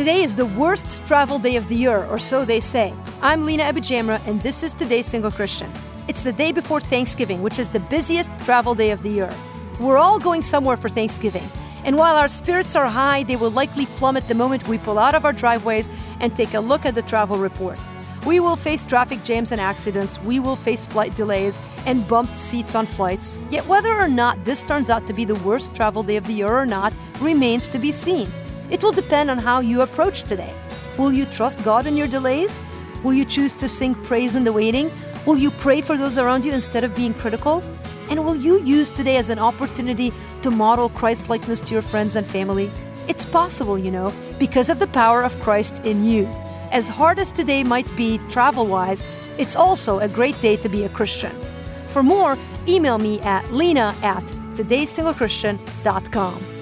Today is the worst travel day of the year, or so they say. I'm Lina AbuJamra, and this is Today's Single Christian. It's the day before Thanksgiving, which is the busiest travel day of the year. We're all going somewhere for Thanksgiving. And while our spirits are high, they will likely plummet the moment we pull out of our driveways and take a look at the travel report. We will face traffic jams and accidents, we will face flight delays and bumped seats on flights. Yet, whether or not this turns out to be the worst travel day of the year or not remains to be seen. It will depend on how you approach today. Will you trust God in your delays? Will you choose to sing praise in the waiting? Will you pray for those around you instead of being critical? And will you use today as an opportunity to model Christ likeness to your friends and family? It's possible, you know, because of the power of Christ in you. As hard as today might be travel wise, it's also a great day to be a Christian. For more, email me at lena at todaysinglechristian.com.